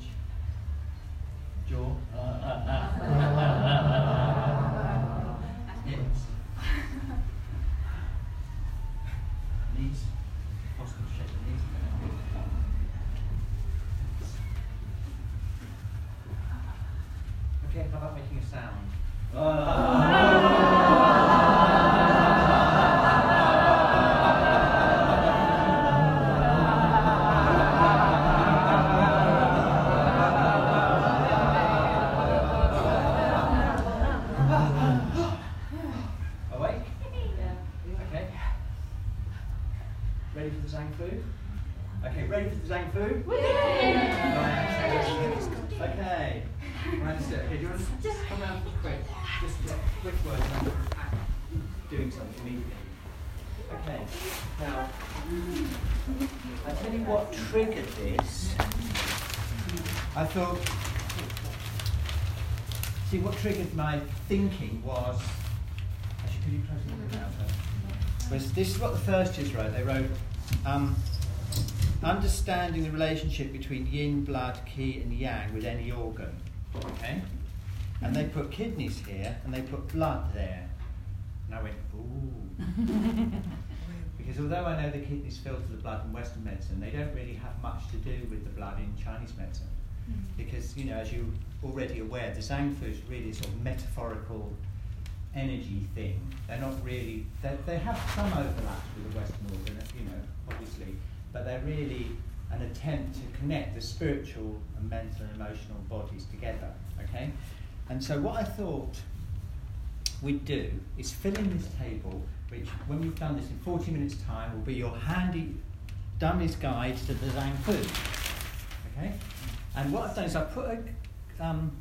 Rib cage. Jaw. Hips. Thinking was, actually, could you close the window now. Was this is what the first years wrote. They wrote, um, understanding the relationship between yin, blood, qi, and yang with any organ. Okay? And they put kidneys here and they put blood there. And I went, ooh. because although I know the kidneys filter the blood in Western medicine, they don't really have much to do with the blood in Chinese medicine. Because, you know, as you're already aware, the Zhang Fu is really a sort of metaphorical energy thing. They're not really, they, they have some overlaps with the Western organ, you know, obviously, but they're really an attempt to connect the spiritual and mental and emotional bodies together, okay? And so what I thought we'd do is fill in this table, which when we've done this in 40 minutes time will be your handy dummy's guide to the Zhang Fu, okay? And what I've done is I've put a, um,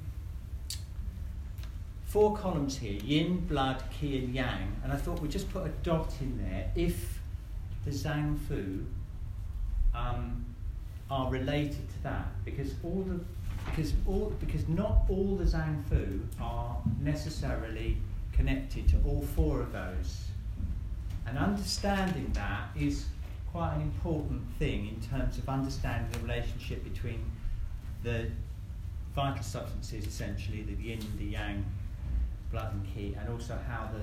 four columns here yin, blood, qi, and yang. And I thought we'd just put a dot in there if the Zhang Fu um, are related to that. Because all the because all because not all the Zhang Fu are necessarily connected to all four of those. And understanding that is quite an important thing in terms of understanding the relationship between the vital substances, essentially the yin, the yang, blood and qi, and also how the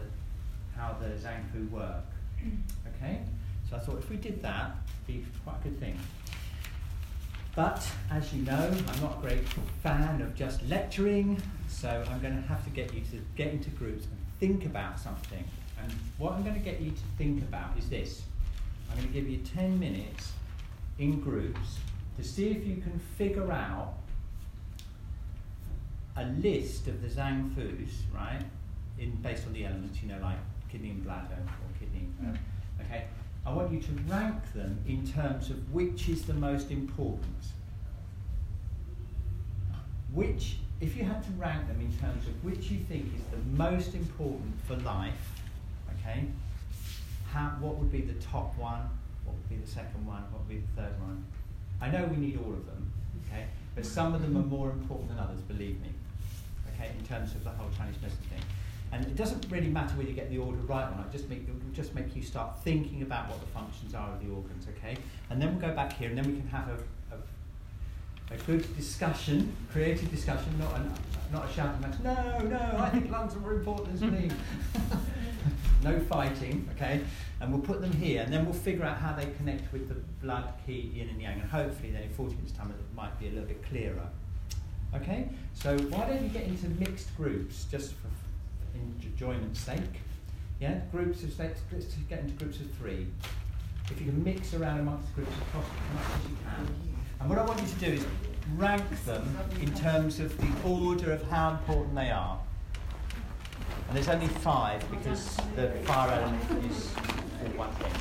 how the Zhang Fu work. Mm. Okay, so I thought if we did that, it'd be quite a good thing. But as you know, I'm not a great fan of just lecturing, so I'm going to have to get you to get into groups and think about something. And what I'm going to get you to think about is this. I'm going to give you 10 minutes in groups to see if you can figure out a list of the Zhang Fus, right, in, based on the elements, you know, like kidney and bladder or kidney. Uh, okay, I want you to rank them in terms of which is the most important. Which, if you had to rank them in terms of which you think is the most important for life, okay, how, what would be the top one? What would be the second one? What would be the third one? I know we need all of them, okay, but some of them are more important than others, believe me, okay, in terms of the whole Chinese medicine thing. And it doesn't really matter whether you get the order right or not. Just make it will just make you start thinking about what the functions are of the organs, okay? And then we'll go back here, and then we can have a, a, a good discussion, creative discussion, not a, not a shouting match. No, no, I think lungs are more important than me. no fighting, okay? And we'll put them here, and then we'll figure out how they connect with the blood, qi, yin, and yang, and hopefully then in 40 minutes' time it might be a little bit clearer. Okay? So why don't you get into mixed groups just for enjoyment's sake? Yeah, groups of let's, let's get into groups of three. If you can mix around amongst the groups as much as you can. And what I want you to do is rank them in terms of the order of how important they are. And there's only five because the fire element is all one thing.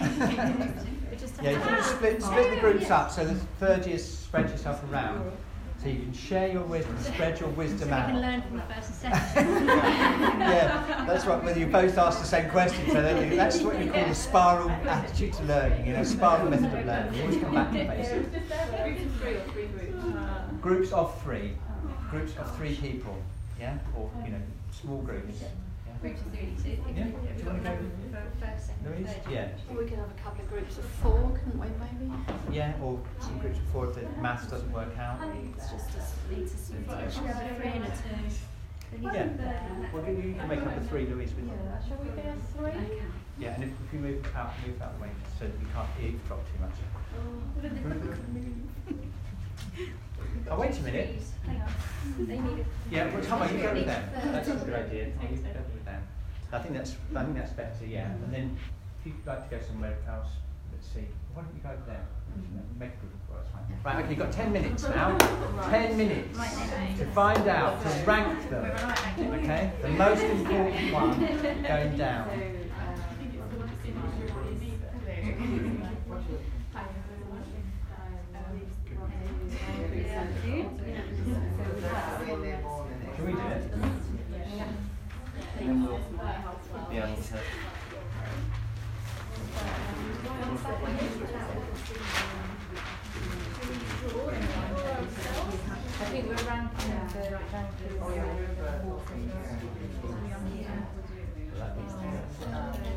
Yeah, you can split, split the groups up so the third year spread yourself around. So you can share your wisdom, spread your wisdom so out. we can learn from the first and second. yeah, that's right. Whether you both ask the same question, so that- that's what you call the spiral attitude to learning. You know, spiral method of learning. You always come back to basics. Groups of three or three groups? Groups of three, groups of three people. Yeah, or you know, small groups. Yeah. Groups of three. So if, Yeah. if, if Do you wanna go? for first, second, Louise? third. Yeah. Well, we could have a couple of groups of four, couldn't we, maybe? Yeah, or some groups of four if the maths doesn't work out. It's just a split, a split. Should we have a three and a two? Yeah. Well, you you can make up the three, Louise. With Shall we do a three? yeah, and if, if you move out, move out the way so that you can't eavesdrop too much. Oh. oh, wait a minute. Hang on. They need a. Yeah, well, come on, you go with them. Third. That's a good idea. You go with them. I think that's, I think that's better, yeah. And then if you'd like to go somewhere else, let's see. Why don't you go there? Make a group of that's fine. Right, okay, you've got ten minutes now. Ten minutes Right to find out, to rank them. Right, okay. Okay? The most important one going down. Can we do it? And then we'll be able. I think we're ranking the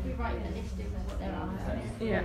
We write the list of what there are. Yeah.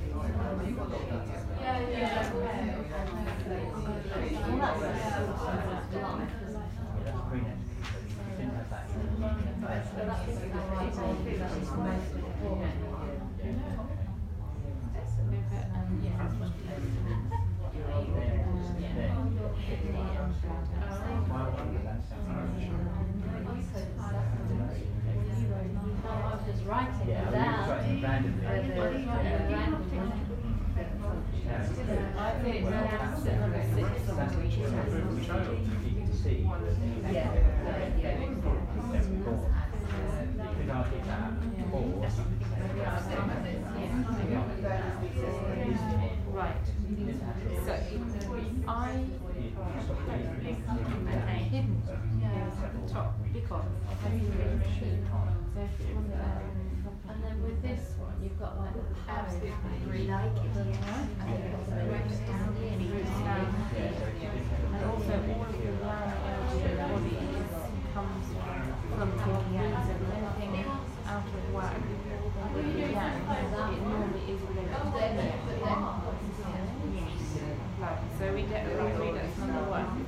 Green energy. You didn't have that. Just writing Yeah, them we down. just writing randomly. But the- I think it's number six, number six. That's the choice. You can see. Yeah. You could argue that, or you could say Right. So, I uh, hidden uh, at the top because And then with this one, you've got like the power Absolutely. page, like it, and you've got the roots down here, and roots down here. And also all of the round edge of the body comes from the yang, so if anything out of whack with the yang, it normally is related to the yin. Right, so we get, we read it as number one.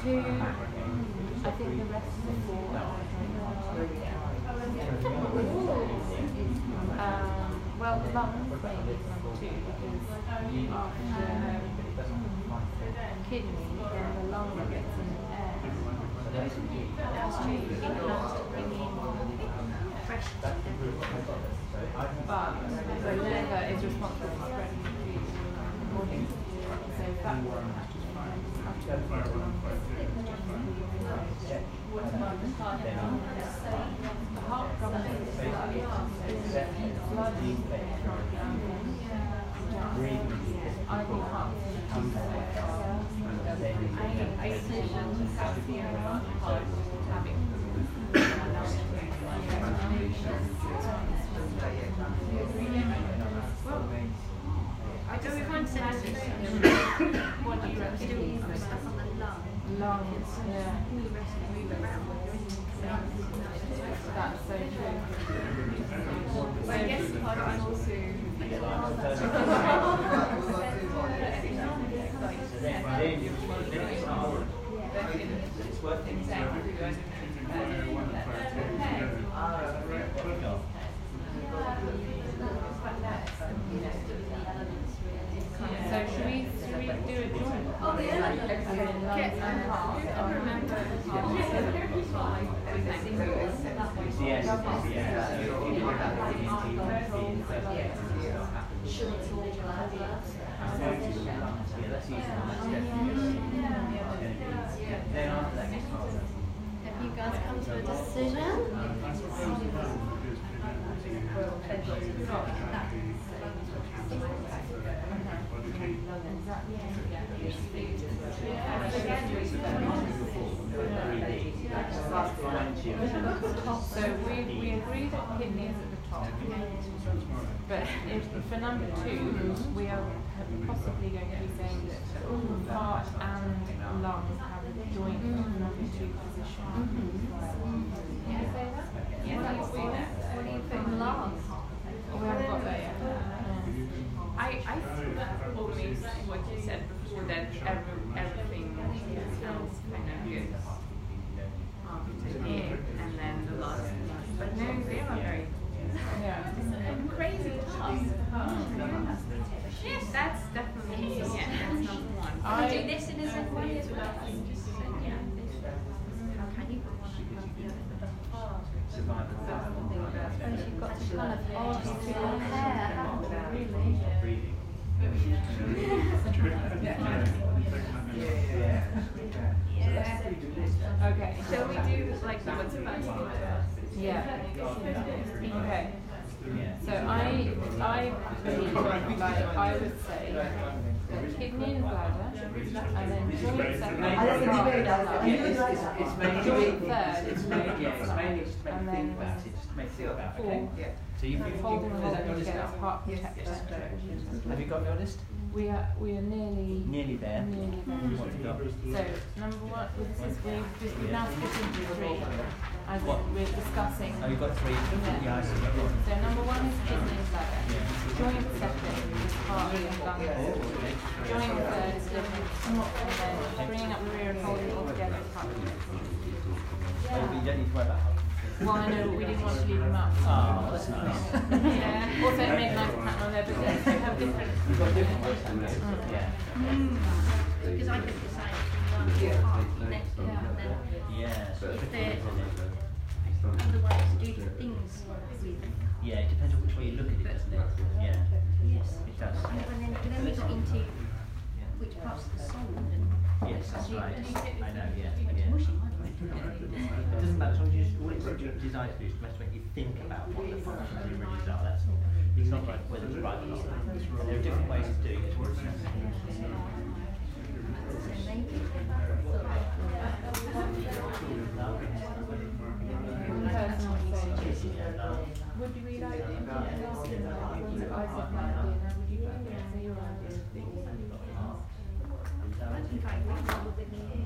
Two, I think the rest of the four. Um, well, the lungs maybe is number two because after kidney, then the lung gets in the air. That's true. It helps to bring in fresh. But the liver is responsible for spreading the food in the morning. So that one has to have The heart comes in blood, blood, I can't I just can't say this. What do you reckon? Still some stuff on the lung. Lungs, yeah. The rest can move around. That's so true. I guess part of it also So should we, should we do a joint? And then lungs and heart are remember It's the S, it's the S. So if you look at the ENT, the first thing that happens. Should it all Yeah, that's easy. That's definitely. Then after that gets harder. Have you guys come to a decision? So we, we agree that kidney is at the top. But if, for number two, we are possibly going to be saying that heart and lungs have a joint number two position. Can you say that? What do you say that? What do you think last? We haven't got there yet. Yeah. I, I think that always what you said before that every, everything sounds kind of good um, to hear and then the last but no they are very Yeah. and crazy tough. Yes, that's definitely yeah, that's number one. I- Can you do this in a certain way as well? You just said, yeah, this. How can you put one above the other? Survival. Suppose you've got to kind of oh, ask to your hair, haven't you, really? Okay. Shall we do like the what's about to Yeah. Okay. So I, I believe, like, I would say that kidney and bladder, and then joint second, it's, mainly third, It's mainly, yeah, it's mainly you think about it, just make think about it, okay? So you, you, you, Folding is along that your list. Have you got your list? We are, we are nearly, Nearly there. nearly there. What have you got? So, number one, well, this is, we've, just- we've now split into three, as What? we're discussing. Oh, you've got three? Yeah. Yeah, I see. Go on. So number one is kidney and bladder. Yeah. Joint second is heart and Oh, lungs. okay. Joint third is liver. And then bringing up the rear and holding it all together is heart. Oh, but you don't need to worry about heart. Well, I know, but we didn't want to leave them out. Oh, that's nice. Yeah. Also, it made a nice pattern on there, but they they have different. You've got different ones, haven't you? Yeah. Because I could decide if you want heart next to them, and then Yeah. If they're- otherwise do different things with Yeah, it depends on which way you look at it, doesn't it? Yeah, Yes. it does. And then, then we got into which parts of the song. and Yes, that's right. I know, yeah, it's yeah. Mushy, it? It doesn't matter, as long as you just, all it's designed to do is to make you think about what the functions of the originals are, that's all. It's not like whether it's right or not. There are different ways of doing it. So maybe One person would say, would you read out the information asking about the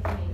ones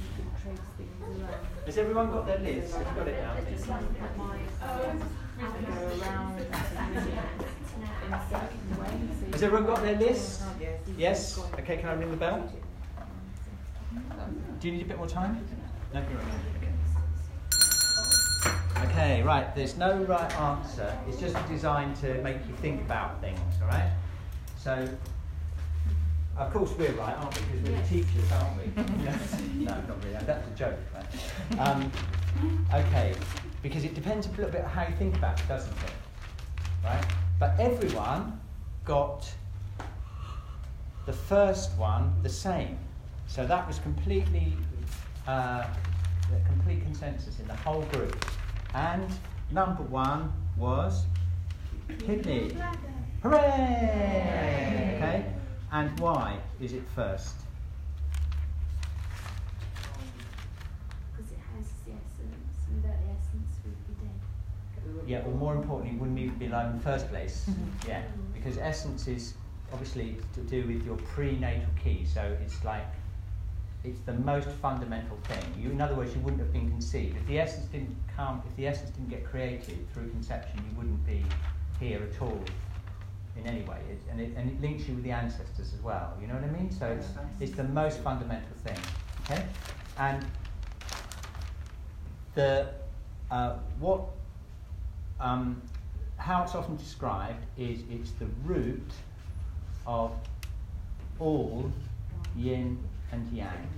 you could trace things around. Has everyone got their list? Got it now? Go um, around in a certain way. Has everyone got their list? Yes? Okay, can I ring the bell? Do you need a bit more time? No, you're right. Okay, right, there's no right answer. It's just designed to make you think about things, all right? So, of course we're right, aren't we? Because we're the teachers, aren't we? no, not really. That's a joke, right? Um, okay, because it depends a little bit how you think about it, doesn't it? Right? But everyone got the first one the same. So that was completely, uh, complete consensus in the whole group. And number one was kidney. Hooray! Okay. And why is it first? Because it has the essence, without the essence we'd be dead. Yeah, or more importantly, wouldn't even be alive in the first place. Mm-hmm. yeah, because essence is obviously to do with your prenatal qi. So it's like it's the most fundamental thing. You, in other words, you wouldn't have been conceived. If the essence didn't come, if the essence didn't get created through conception, you wouldn't be here at all in any way. It, and, it, and it links you with the ancestors as well. You know what I mean? So it's, it's the most fundamental thing. Okay? And the uh, what um, how it's often described is it's the root of all yin and yang.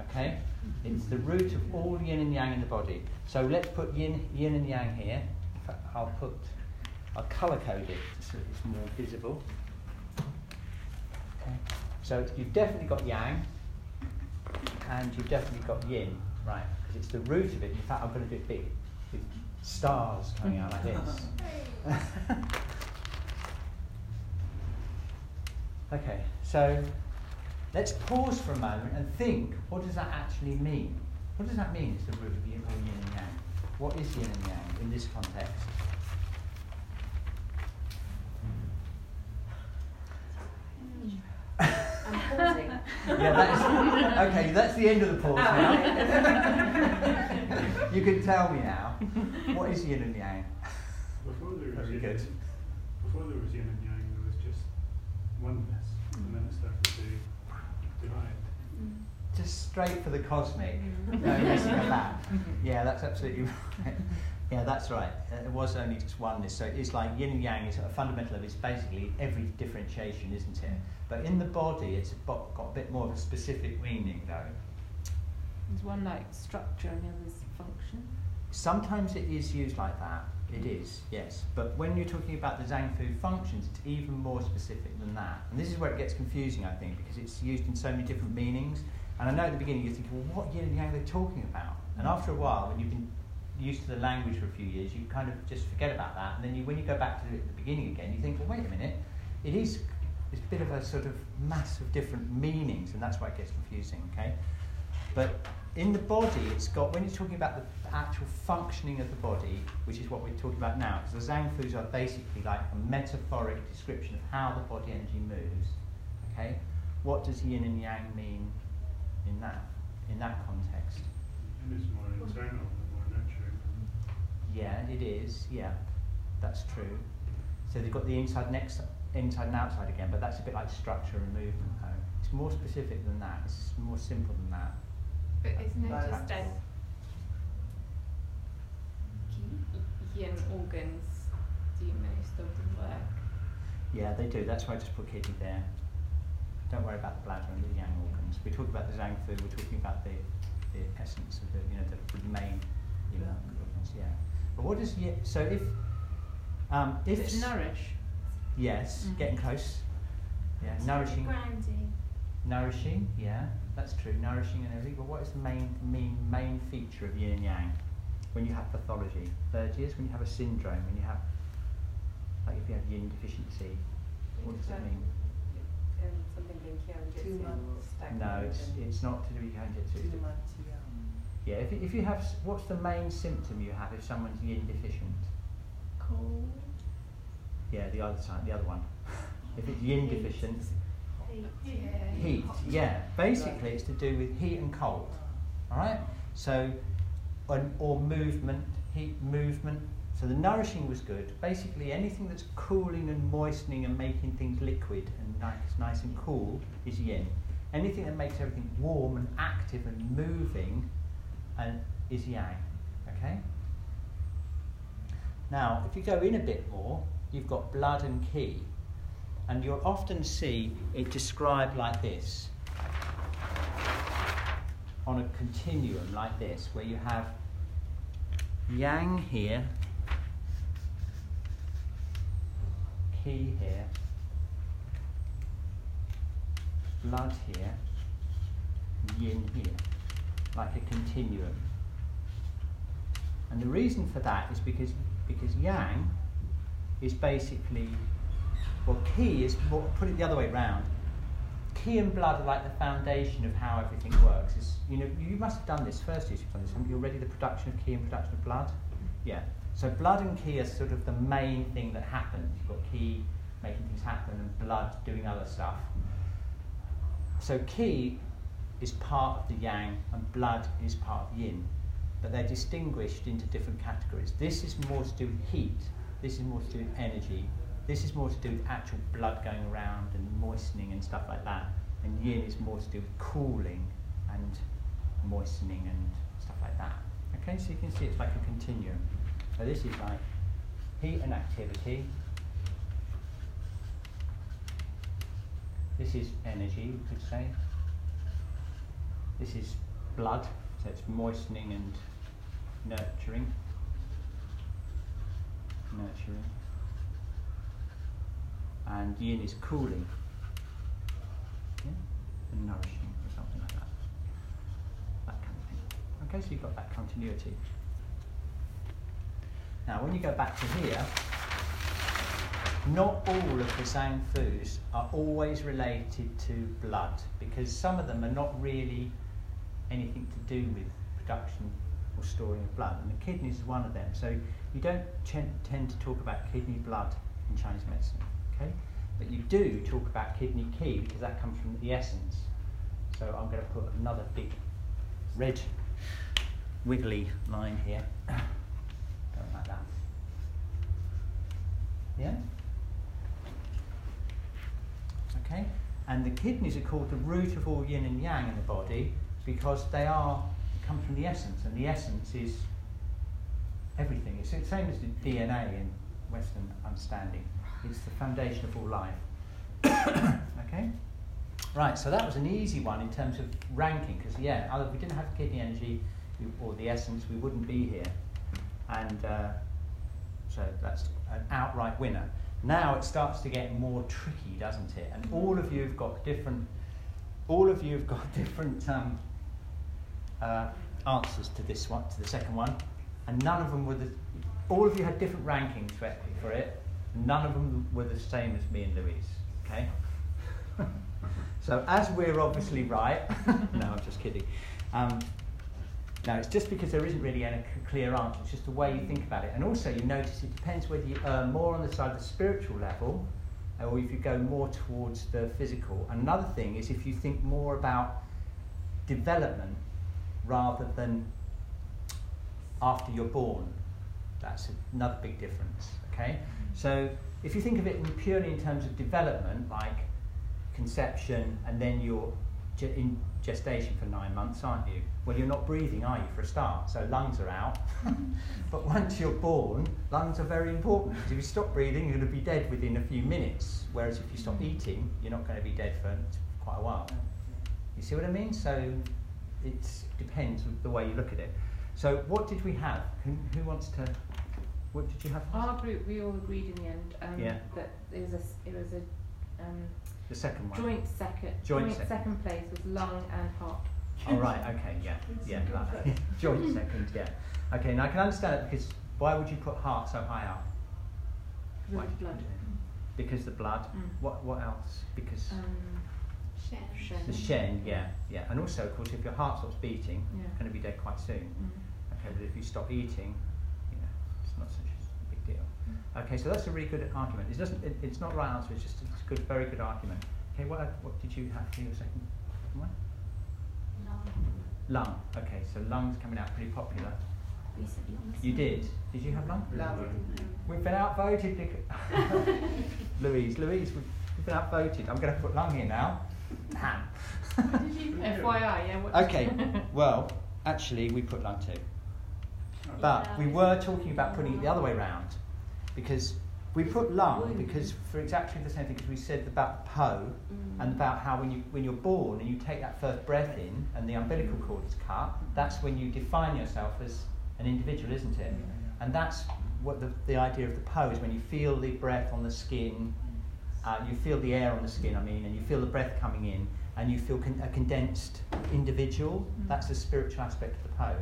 Okay? It's the root of all yin and yang in the body. So let's put yin, yin and yang here. I'll put, I'll colour code it so it's more visible. Okay. So you've definitely got yang, and you've definitely got yin, right? Because it's the root of it. In fact, I'm going to do it big, with stars coming out like this. okay, so let's pause for a moment and think what does that actually mean? What does that mean? It's the root of yin, yin and yang. What is yin and yang in this context? I'm pausing. Yeah, that's okay. That's the end of the oh. pause now. you can tell me now. What is yin and yang? Before there was Very yin, good. before there was yin and yang, there was just oneness, and then it started to divide. Just straight for the cosmic. Mm. No messing about. Yeah, that's absolutely right. Yeah, that's right. Uh, It was only just oneness. So it's like yin and yang is a fundamental of it's basically every differentiation, isn't it? But in the body, it's got got a bit more of a specific meaning, though. There's one like structure and the other's function. Sometimes it is used like that. It is, yes. But when you're talking about the Zhang Fu functions, it's even more specific than that. And this is where it gets confusing, I think, because it's used in so many different meanings. And I know at the beginning you're thinking, well, what yin and yang are they talking about? And after a while, when you've been used to the language for a few years, you kind of just forget about that. And then you, when you go back to it at the beginning again, you think, well, wait a minute, it is it's a bit of a sort of mass of different meanings, and that's why it gets confusing, okay? But in the body, it's got, when you're talking about the actual functioning of the body, which is what we're talking about now, because the Zhang Fus are basically like a metaphoric description of how the body energy moves, okay? What does yin and yang mean in that, in that context? And it's more internal and more nurturing. Yeah, it is. Yeah, that's true. So they've got the inside and ex- inside and outside again, but that's a bit like structure and movement. Though it's more specific than that. It's more simple than that. But isn't it Right. just as yin organs do most of the work? Yeah, they do. That's why I just put kidney there. Don't worry about the bladder and the yang organs. We talk about the zhang fu. We're talking about the, the essence of the you know the, the main you know, organs. Yeah. But what does ye- so if um, if Is it nourish? yes, Mhm. getting close. Yeah, So nourishing. Grounding. Nourishing, yeah, that's true. Nourishing and everything. But what is the main main main feature of yin and yang when you have pathology? Third years when you have a syndrome, when you have like if you have yin deficiency, what does it mean? And something being kyanjutsu. Two months. No, it's it's not to do with kanjutsu. Two months young. Yeah, if you- if you have what's the main symptom you have if someone's yin deficient? Cold. Yeah, the other side, the other one. if it's yin Heat. deficient, Heat. heat. Yeah, basically it's to do with heat and cold. All right. So, or, or movement, heat, movement. So the nourishing was good. Basically, anything that's cooling and moistening and making things liquid and nice, nice and cool is yin. Anything that makes everything warm and active and moving and is yang. Okay. Now, if you go in a bit more, you've got blood and qi. and you'll often see it described like this on a continuum like this, where you have yang here, qi here, blood here, yin here, like a continuum. And the reason for that is because because yang is basically well ki is put it the other way round. Ki and blood are like the foundation of how everything works. It's, you know, you must have done this first. You've done this. haven't you already the production of ki and production of blood. Yeah. So blood and ki are sort of the main thing that happens. You've got ki making things happen and blood doing other stuff. So ki is part of the yang and blood is part of yin. But they're distinguished into different categories. This is more to do with heat, this is more to do with energy, this is more to do with actual blood going around and moistening and stuff like that. And yin is more to do with cooling and moistening and stuff like that. Okay, so you can see it's like a continuum. So this is like heat and activity. This is energy, you could say. This is blood, so it's moistening and nurturing. Nurturing. And yin is cooling. Yeah? And nourishing or something like that. That kind of thing. Okay, so you've got that continuity. Now, when you go back to here, not all of the Zhang Fus are always related to blood because some of them are not really anything to do with production or storing of blood, and the kidneys is one of them. So you don't tend to talk about kidney blood in Chinese medicine, okay? But you do talk about kidney qi because that comes from the essence. So I'm going to put another big red wiggly line here. Like that. Yeah? Okay? And the kidneys are called the root of all yin and yang in the body because they are come from the essence, and the essence is everything. It's the same as the DNA in Western understanding. It's the foundation of all life. okay? Right, so that was an easy one in terms of ranking, because yeah, if we didn't have kidney energy or the essence, we wouldn't be here. And uh, so that's an outright winner. Now it starts to get more tricky, doesn't it? And all of you have got different, all of you have got different um, uh, answers to this one, to the second one, and none of them were the. All of you had different rankings for it, for it. None of them were the same as me and Louise. Okay. so as we're obviously right, no, I'm just kidding. Um, no, it's just because there isn't really any clear answer. It's just the way you think about it. And also, you notice it depends whether you err more on the side of the spiritual level or if you go more towards the physical. Another thing is if you think more about development rather than after you're born. That's another big difference. Okay? So if you think of it purely in terms of development, like conception, and then you're in gestation for nine months, aren't you? Well, you're not breathing, are you, for a start? So lungs are out. but once you're born, lungs are very important. Because if you stop breathing, you're going to be dead within a few minutes. Whereas if you stop mm. eating, you're not going to be dead for quite a while. You see what I mean? So it depends on the way you look at it. So what did we have? Who, who wants to? What did you have? Our group, we all agreed in the end um, Yeah. that it was a, s- it was a um, The second one. joint second, Joint joint, second. second place with lung and heart. Oh right, okay, yeah, yeah, like, joint second, yeah. Okay, now I can understand it because why would you put heart so high up? With Why? blood. Because the blood. Mm. What what else? Because Um, Shen. Shen. the shen, yeah, yeah, and also of course if your heart stops beating, Yeah. you're going to be dead quite soon. Mm. Okay, but if you stop eating, you know, it's not such a big deal. Mm. Okay, so that's a really good argument. It doesn't. It, it's not the right answer. It's just it's a good, very good argument. Okay, what what did you have for your second one? Lung. Okay, so lungs coming out pretty popular. Recently You did. Did you have lung? Lung. We've been outvoted. Louise, Louise, we've, we've been outvoted. I'm going to put lung here now. Ham. FYI, yeah. Okay. Well, actually, we put lung too. But we were talking about putting it the other way round because we put lung because for exactly the same thing because we said about the po mm. and about how when you when you're born and you take that first breath in and the umbilical cord is cut, that's when you define yourself as an individual, isn't it? And that's what the, the idea of the po is when you feel the breath on the skin, uh, you feel the air on the skin, I mean, and you feel the breath coming in, and you feel con- a condensed individual. That's the spiritual aspect of the po.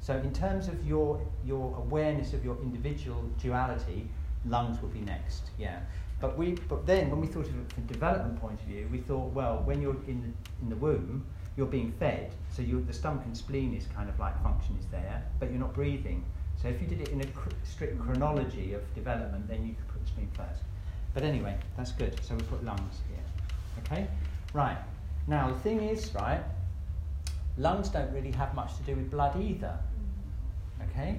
So, in terms of your your awareness of your individual duality, lungs will be next. Yeah. But we, but then when we thought of it from a development point of view, we thought, well, when you're in the in the womb, you're being fed, so the stomach and spleen is kind of like function is there, but you're not breathing. So if you did it in a cr- strict chronology of development, then you could put the spleen first. But anyway, that's good. So we put lungs here. Okay? Right. Now the thing is, right, lungs don't really have much to do with blood either. Okay?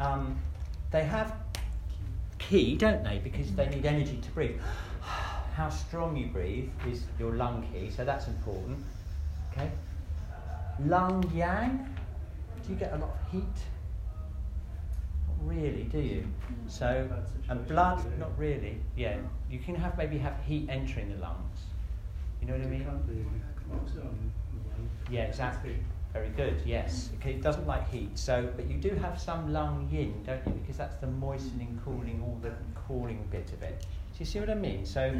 Um, they have qi, don't they? Because they need energy to breathe. How strong you breathe is your lung qi, so that's important. Okay? Lung yang, do you get a lot of heat? Not really, do you? Mm. So, and blood, not really. Yeah, you can have maybe have heat entering the lungs. You know what I mean? Can't be oxygen in the lung. Yeah, exactly. Very good. Yes. Okay. It doesn't like heat. So, but you do have some lung yin, don't you? Because that's the moistening, cooling, all the cooling bit of it. Do you see what I mean? So,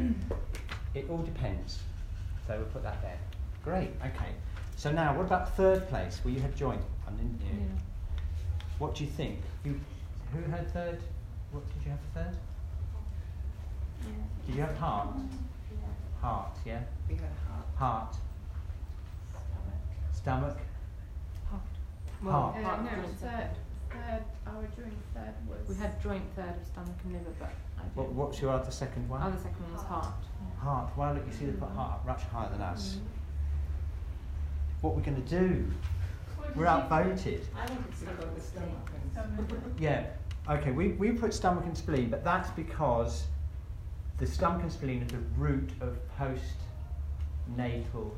it all depends. So we'll put that there. Great. Okay. So now, what about third place? Well, you had joint, one, didn't you? Yeah. What do you think? You, who had third? What did you have for third? Did you have heart? Heart. Yeah. We had heart. Heart. Stomach. Heart. Heart. Well, Uh, heart no, third, third, our joint third was. We had joint third of stomach and liver, but What, what's your other second one? Other second one was heart. Heart. Well, look, you see they put heart much higher than us. What we're going to do? We're outvoted. I think it's We got the stomach and. Yeah. Okay. We, we put stomach and spleen, but that's because the stomach and spleen are the root of postnatal qi.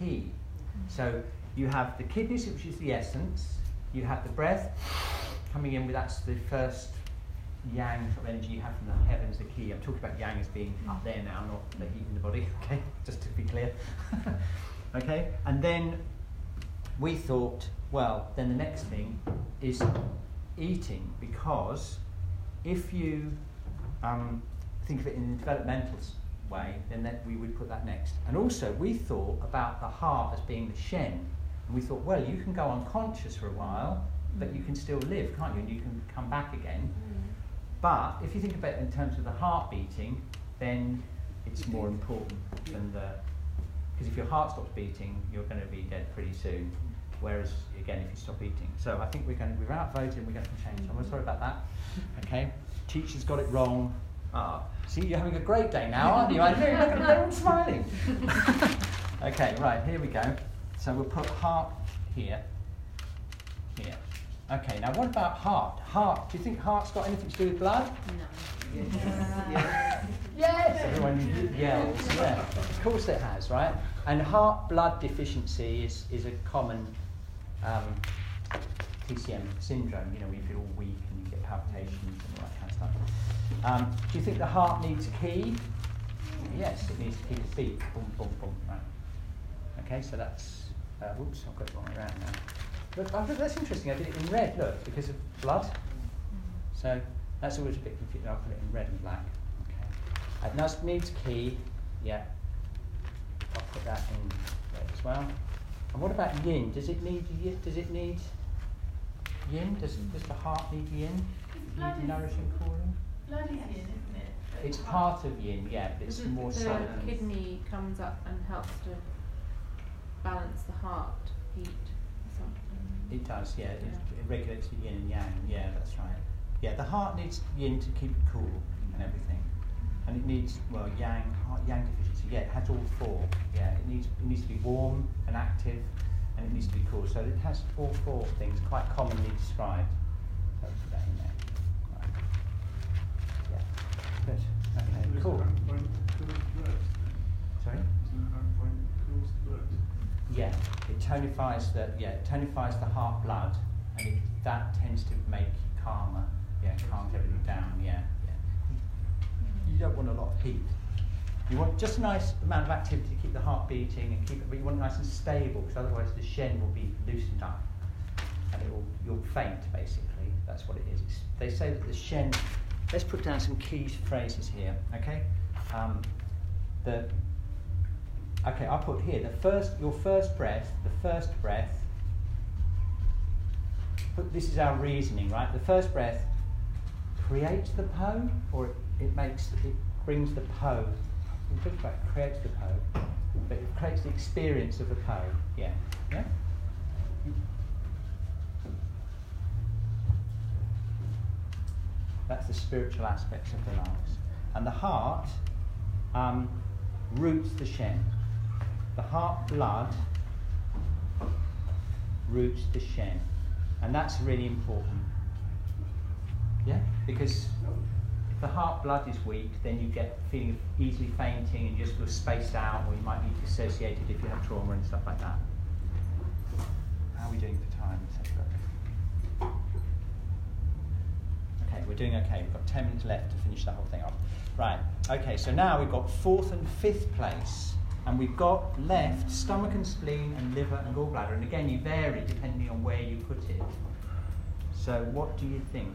Mm-hmm. So you have the kidneys, which is the essence. You have the breath coming in with that's the first yang sort of energy you have from the heavens, the qi. I'm talking about yang as being up mm. there now, not the heat in the body. Okay, just to be clear. okay, and then we thought, well, then the next thing is eating because if you um, think of it in a developmental way, then that we would put that next. And also, we thought about the heart as being the shen. And we thought, well, you can go unconscious for a while, but you can still live, can't you? And you can come back again. But if you think about it in terms of the heart beating, then it's more important than the. Because if your heart stops beating, you're going to be dead pretty soon. Whereas, again, if you stop eating. So I think we're going to, we're outvoted and we're going to change. I'm sorry about that. Okay? Teacher's got it wrong. Ah, see, you're having a great day now, aren't you? I know, look at them, they're smiling. okay, right, here we go. So we'll put heart here. Here. Okay, now what about heart? Heart, do you think heart's got anything to do with blood? No. Yes! Everyone yells, yeah. Of course it has, right? And heart blood deficiency is, is a common um, TCM syndrome, you know, where you feel all weak and you get palpitations and all that kind of stuff. Um, do you think the heart needs a qi? Yes, it needs to keep its beat. Boom, boom, boom. Right. Okay, so that's. Uh, whoops, I've got it wrong around now. Look, I that's interesting. I did it in red, look, because of blood. So that's always a bit confusing. I'll put it in red and black. Okay. Uh, now needs a qi. Yeah. I'll put that in red as well. And what about yin? Does it need yin? Does it need yin? Does, does the heart need yin? Blood Need is- nourishing cooling? Blood is yin, isn't it? It's part of yin, yeah, but it's Doesn't more the solid. kidney comes up and helps to balance the heart heat or something. It does, yeah. It, Yeah. it regulates the yin and yang. Yeah, that's right. Yeah, the heart needs yin to keep it cool and everything, and it needs well yang heart, yang deficiency. Yeah, it has all four. Yeah, it needs it needs to be warm and active, and it needs to be cool. So it has all four things quite commonly described. So put that in there. Right. Yeah. Good. Okay. Cool. heart point cools blood? Sorry. Isn't heart point cools blood? Yeah, it tonifies the yeah it tonifies the heart blood, and it, that tends to make calmer. Yeah, calms everything down. Yeah. You don't want a lot of heat. You want just a nice amount of activity to keep the heart beating and keep it, but you want it nice and stable because otherwise the shen will be loosened up and it will you'll faint basically. That's what it is. It's, they say that the shen. Let's put down some key phrases here. Okay. Um, the Okay, I'll put here the first, your first breath, the first breath. But this is our reasoning, right? The first breath creates the po, or it, it makes, it brings the po. We talked about it creates the po, but it creates the experience of the po. Yeah, yeah. That's the spiritual aspects of the lungs, and the heart um, roots the shen the heart blood roots the Shen. And that's really important. Yeah? Because the heart blood is weak, then you get feeling of easily fainting and just feel spaced out, or you might be dissociated if you have trauma and stuff like that. How are we doing for time, etc.? Okay, we're doing okay. We've got 10 minutes left to finish that whole thing off. Right, okay, so now we've got fourth and fifth place, and we've got left stomach and spleen and liver and gallbladder. And again, you vary depending on where you put it. So, what do you think?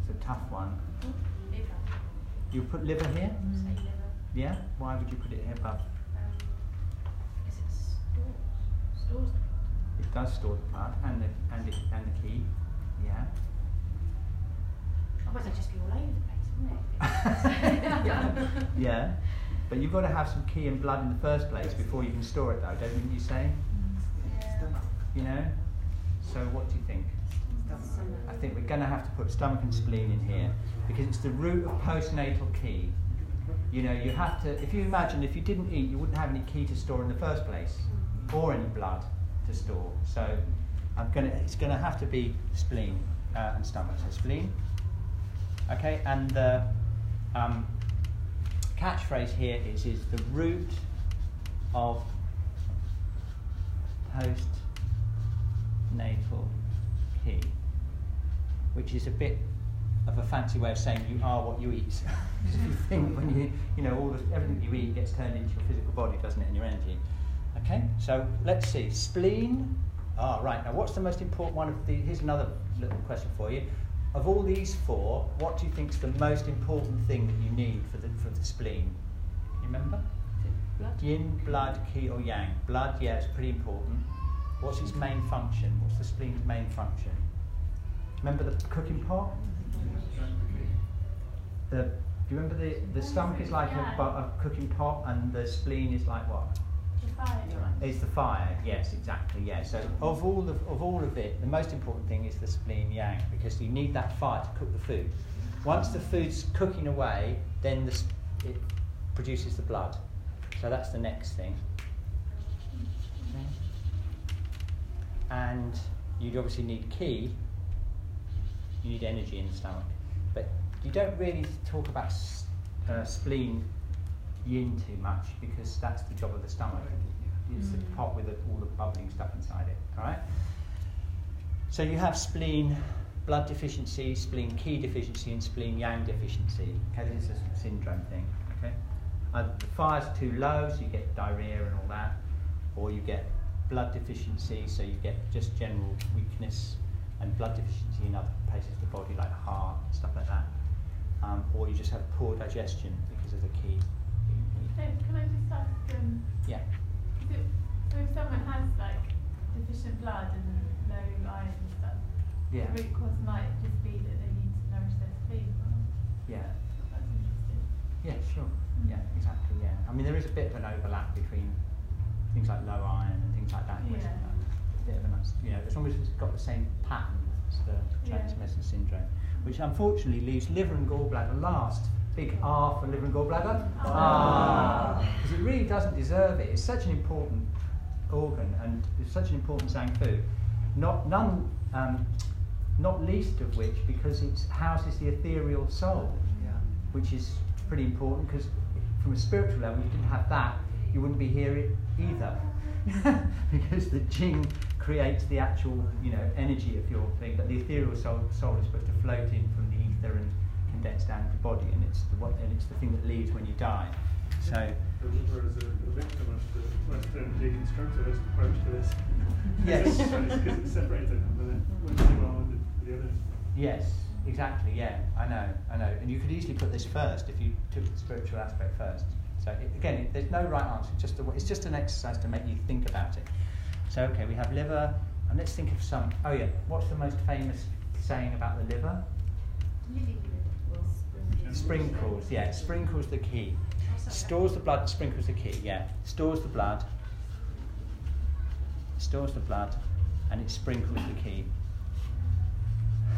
It's a tough one. Liver. You put liver here? Say liver. Yeah? Why would you put it here above? Um, it stores? Stores. It does store the blood and the, and, it, and the qi. Yeah. Otherwise, I'd just be all over the place, wouldn't it? yeah. But you've got to have some qi and blood in the first place before you can store it, though, don't you say? Yeah. You know? So, what do you think? I think we're going to have to put stomach and spleen in here because it's the root of postnatal qi. You know, you have to, if you imagine if you didn't eat, you wouldn't have any qi to store in the first place or any blood to store. So, I'm gonna, it's going to have to be spleen uh, and stomach. So, spleen. Okay, and the um, catchphrase here is, is the root of postnatal which is a bit of a fancy way of saying you are what you eat. Because if you think when you, you know, all the, everything you eat gets turned into your physical body, doesn't it, and your energy. Okay, so let's see. Spleen. Ah, right. Now, what's the most important one of the? Here's another little question for you. Of all these four, what do you think is the most important thing that you need for the for the spleen? You remember? Blood? Yin, blood, qi, or yang. Blood, yeah, it's pretty important. What's its main function? What's the spleen's main function? Remember the cooking pot? The, do you remember the, the stomach is like a, a cooking pot and the spleen is like what? It's the fire, yes, exactly, yeah. So of all of, of all of it, the most important thing is the spleen yang because you need that fire to cook the food. Once the food's cooking away, then the, it produces the blood. So that's the next thing. And you'd obviously need qi. You need energy in the stomach, but you don't really talk about s- uh, spleen yin too much because that's the job of the stomach. It's the pot with the, all the bubbling stuff inside it. All right. So you have spleen blood deficiency, spleen qi deficiency, and spleen yang deficiency. Okay, this is a syndrome thing. Okay. Either the fire's too low, so you get diarrhea and all that, or you get blood deficiency, so you get just general weakness and blood deficiency in other places of the body, like the heart, stuff like that. Um, or you just have poor digestion because of the qi. Hey, can I just ask, um, Yeah. it, so if someone has like deficient blood and low iron and stuff, Yeah. the root cause might just be that they need to nourish their spleen. Yeah. That's interesting. Yeah, sure. Yeah, exactly. Yeah. I mean, there is a bit of an overlap between things like low iron and things like that. which, Yeah. uh, of an, uns- you know, as long as it's got the same pattern as the Yeah. syndrome, which unfortunately leaves liver and gallbladder last. Big R for liver and gallbladder. Ah, because it really doesn't deserve it. It's such an important organ and it's such an important zang fu. Not none, um, not least of which because it houses the ethereal soul which is pretty important because from a spiritual level, if you didn't have that, you wouldn't be here either. because the jing creates the actual, you know, energy of your thing, but the ethereal soul, soul is supposed to float in from the ether and condense down into the body, and it's the one, and it's the thing that leaves when you die. So The is a, a victim of the Western deconstructivist approach to this. Yes. Because it's separated and went really well with the, the others. Yes, exactly. Yeah, I know, I know. And you could easily put this first if you took the spiritual aspect first. So again, there's no right answer. It's just a, it's just an exercise to make you think about it. So okay, we have liver, and let's think of some. Oh yeah, what's the most famous saying about the liver? Sprinkles. Yeah, sprinkles the qi. Stores the blood. Sprinkles the qi. Yeah, stores the blood. Stores the blood, and it sprinkles the qi.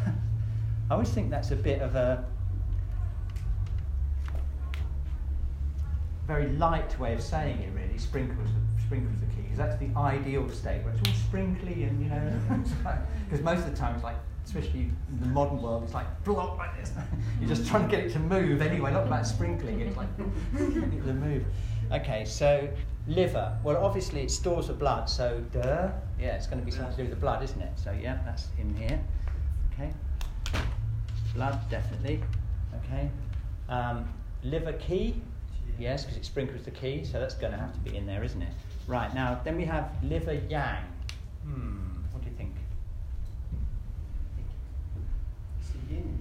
I always think that's a bit of a very light way of saying it. Really, sprinkles the sprinkles the qi because that's the ideal state where it's all sprinkly and you know because most of the time it's like especially in the modern world it's like block like this. You're just trying to get it to move anyway not about sprinkling it's like it to move. Okay so liver well obviously it stores the blood so duh. Yeah it's going to be something to do with the blood isn't it? So yeah that's in here. Okay. Blood definitely. Okay. Um, liver qi Yes, because it sprinkles the qi, so that's going to have to be in there, isn't it? Right, now, then we have liver yang. Hmm, what do you think? Yin.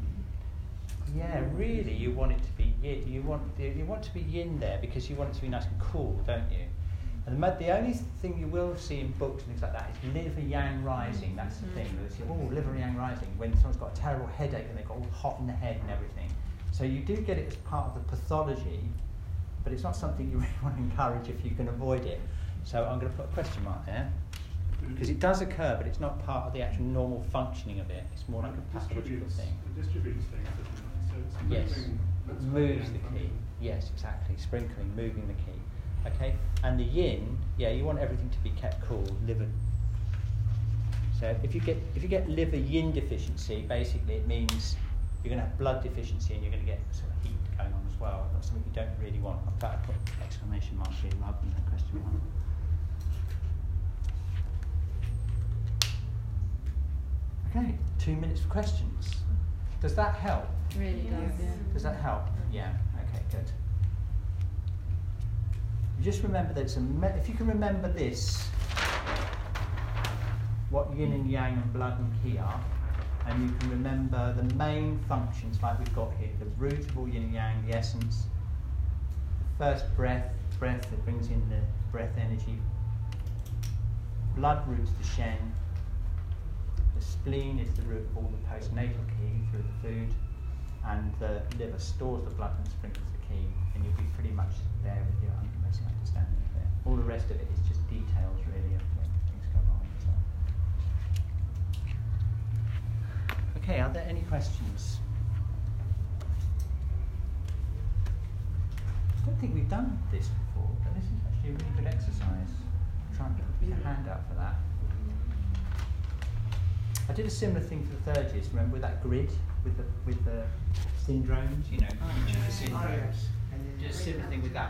Yeah, really, you want it to be yin. You want you want to be yin there because you want it to be nice and cool, don't you? And the, the only thing you will see in books and things like that is liver yang rising. That's the thing. They'll say, oh, liver yang rising when someone's got a terrible headache and they've got all hot in the head and everything. So you do get it as part of the pathology, but it's not something you really want to encourage if you can avoid it. So I'm going to put a question mark there because it does occur, but it's not part of the actual normal functioning of it. It's more like a pathological thing. it distributes things. So Yes, moving, that's what moves the qi. Yes, exactly. Sprinkling, moving the qi. Okay, and the yin, yeah, you want everything to be kept cool. Liver. So if you get if you get liver yin deficiency, basically it means you're going to have blood deficiency and you're going to get sort of heat going on as well. That's something you don't really want. In fact, I put exclamation mark here rather than a question mark. Okay, two minutes for questions. Does that help? Really does, yeah. Does that help? Yeah. Okay. Good. Just remember that it's a. Me- if you can remember this, what yin and yang and blood and ki are, and you can remember the main functions like we've got here: the root of all yin and yang, the essence, the first breath, breath that brings in the breath energy. Blood roots the shen. The spleen is the root of all the postnatal ki through the food and the liver stores the blood and sprinkles the qi, and you'll be pretty much there with your basic understanding of it. All the rest of it is just details, really, of when things go wrong. So. Okay, are there any questions? I don't think we've done this before, but this is actually a really good exercise. Try and put your hand up for that. I did a similar thing for the third years, remember with that grid with the with the syndromes, you know, each of the syndromes. Oh, did a similar thing with that.